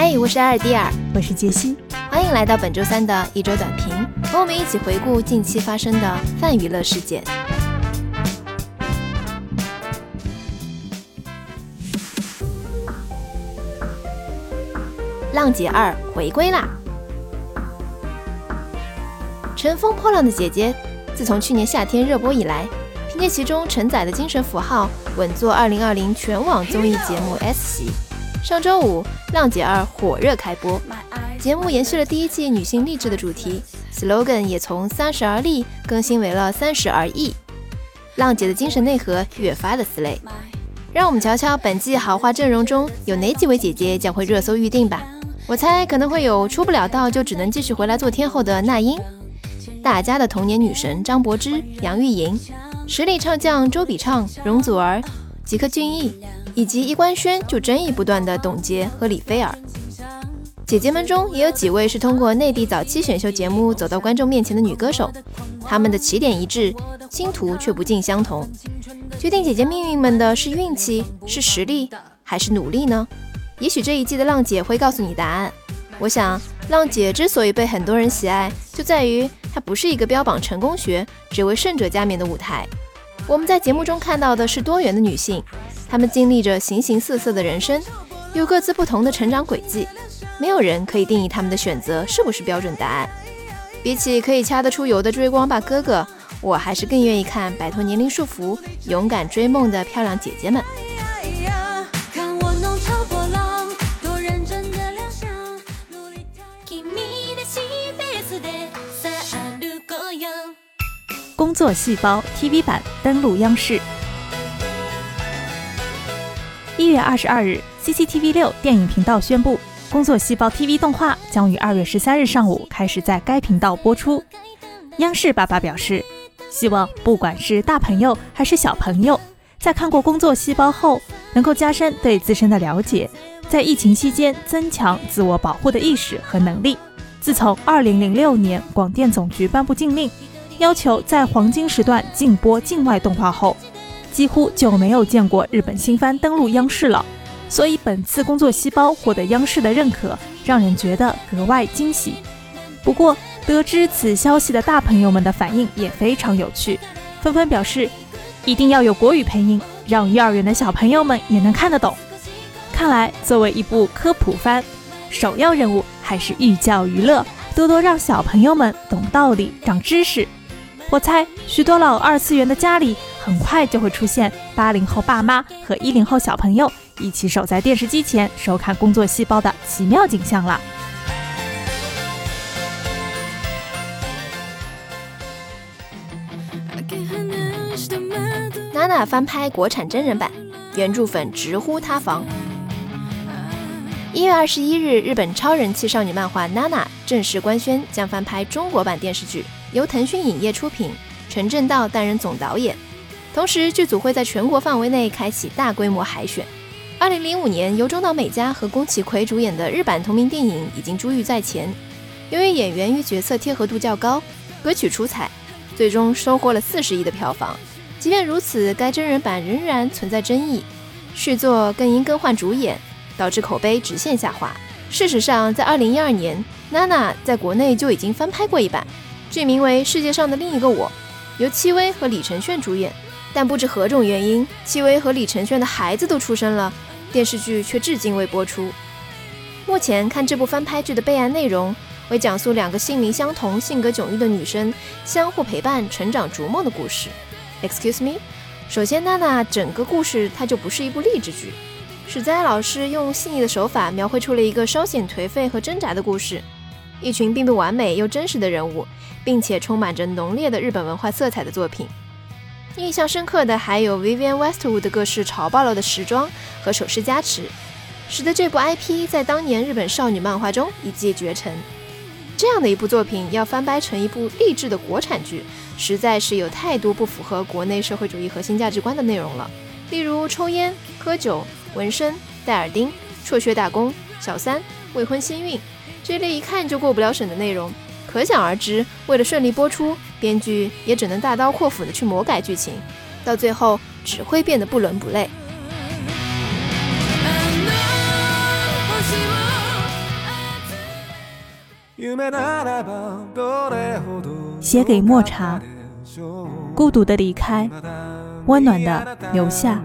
嗨，我是阿尔蒂尔，我是杰西，欢迎来到本周三的一周短评，和我们一起回顾近期发生的泛娱乐事件。浪姐二回归啦！乘风破浪的姐姐，自从去年夏天热播以来，凭借其中承载的精神符号，稳坐2020全网综艺节目 S 席。上周五，《浪姐二》火热开播，节目延续了第一季女性励志的主题，slogan 也从“三十而立”更新为了“三十而艺”。浪姐的精神内核越发的撕裂。让我们瞧瞧本季豪华阵容中有哪几位姐姐将会热搜预定吧。我猜可能会有出不了道就只能继续回来做天后的那英，大家的童年女神张柏芝、杨钰莹，实力唱将周笔畅、容祖儿、吉克隽逸，以及衣冠轩就争议不断的董洁和李菲儿。姐姐们中也有几位是通过内地早期选秀节目走到观众面前的女歌手，她们的起点一致，星途却不尽相同。决定姐姐命运们的是运气，是实力，还是努力呢？也许这一季的浪姐会告诉你答案。我想，浪姐之所以被很多人喜爱，就在于它不是一个标榜成功学、只为胜者加冕的舞台。我们在节目中看到的是多元的女性，她们经历着形形色色的人生，有各自不同的成长轨迹。没有人可以定义他们的选择是不是标准答案。比起可以掐得出油的追光吧哥哥。我还是更愿意看摆脱年龄束缚、勇敢追梦的漂亮姐姐们。工作细胞 TV 版登陆央视。一月二十二日，CCTV 六电影频道宣布，《工作细胞》TV 动画将于二月十三日上午开始在该频道播出。央视爸爸表示。希望不管是大朋友还是小朋友，在看过《工作细胞》后，能够加深对自身的了解，在疫情期间增强自我保护的意识和能力。自从2006年广电总局颁布禁令，要求在黄金时段禁播境外动画后，几乎就没有见过日本新番登陆央视了。所以本次《工作细胞》获得央视的认可，让人觉得格外惊喜。不过，得知此消息的大朋友们的反应也非常有趣，纷纷表示一定要有国语配音，让幼儿园的小朋友们也能看得懂。看来，作为一部科普番，首要任务还是寓教于乐，多多让小朋友们懂道理、长知识。我猜，许多老二次元的家里，很快就会出现八零后爸妈和一零后小朋友一起守在电视机前收看《工作细胞》的奇妙景象了。娜娜翻拍国产真人版，原著粉直呼塌房。一月二十一日，日本超人气少女漫画《娜娜》正式官宣将翻拍中国版电视剧，由腾讯影业出品，陈正道担任总导演。同时，剧组会在全国范围内开启大规模海选。二零零五年由中岛美嘉和宫崎葵主演的日版同名电影已经珠玉在前，由于演员与角色贴合度较高，歌曲出彩，最终收获了四十亿的票房。即便如此，该真人版仍然存在争议，续作更因更换主演，导致口碑直线下滑。事实上，在2012年，娜娜在国内就已经翻拍过一版，剧名为《世界上的另一个我》，由戚薇和李承铉主演。但不知何种原因，戚薇和李承铉的孩子都出生了，电视剧却至今未播出。目前看这部翻拍剧的备案内容，为讲述两个姓名相同、性格迥异的女生相互陪伴、成长逐梦的故事。Excuse me，首先，娜娜整个故事它就不是一部励志剧。史哉老师用细腻的手法描绘出了一个稍显颓废和挣扎的故事，一群并不完美又真实的人物，并且充满着浓烈的日本文化色彩的作品。印象深刻的还有 Vivienne Westwood 的各式潮爆了的时装和首饰加持，使得这部 IP 在当年日本少女漫画中一骑绝尘。这样的一部作品要翻拍成一部励志的国产剧。实在是有太多不符合国内社会主义核心价值观的内容了，例如抽烟、喝酒、纹身、戴耳钉、辍学打工、小三、未婚先孕这类一看就过不了审的内容，可想而知，为了顺利播出，编剧也只能大刀阔斧的去魔改剧情，到最后只会变得不伦不类。写给莫茶，孤独的离开，温暖的留下。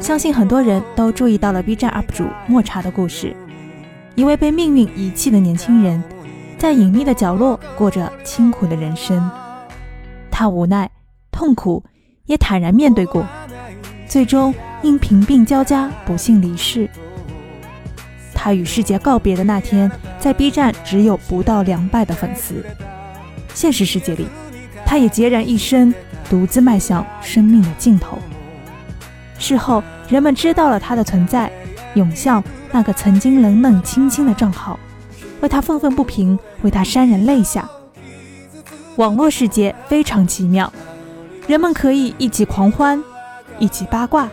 相信很多人都注意到了 B 站 UP 主莫茶的故事，一位被命运遗弃的年轻人，在隐秘的角落过着清苦的人生。他无奈、痛苦，也坦然面对过，最终因贫病交加，不幸离世。他与世界告别的那天，在 B 站只有不到两百的粉丝。现实世界里，他也孑然一身，独自迈向生命的尽头。事后，人们知道了他的存在，涌向那个曾经冷冷清清的账号，为他愤愤不平，为他潸然泪下。网络世界非常奇妙，人们可以一起狂欢，一起八卦，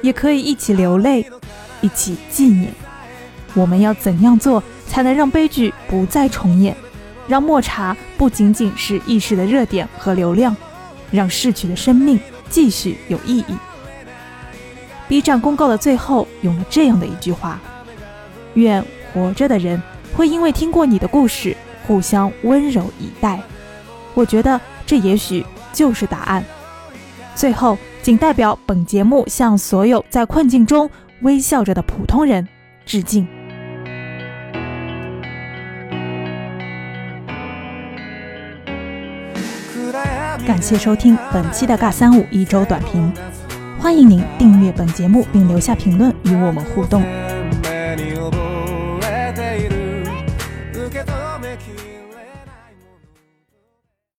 也可以一起流泪，一起纪念。我们要怎样做才能让悲剧不再重演？让抹茶不仅仅是一时的热点和流量，让逝去的生命继续有意义。B 站公告的最后用了这样的一句话：“愿活着的人会因为听过你的故事，互相温柔以待。”我觉得这也许就是答案。最后，仅代表本节目向所有在困境中微笑着的普通人致敬。感谢收听本期的《尬三五》一周短评，欢迎您订阅本节目并留下评论与我们互动。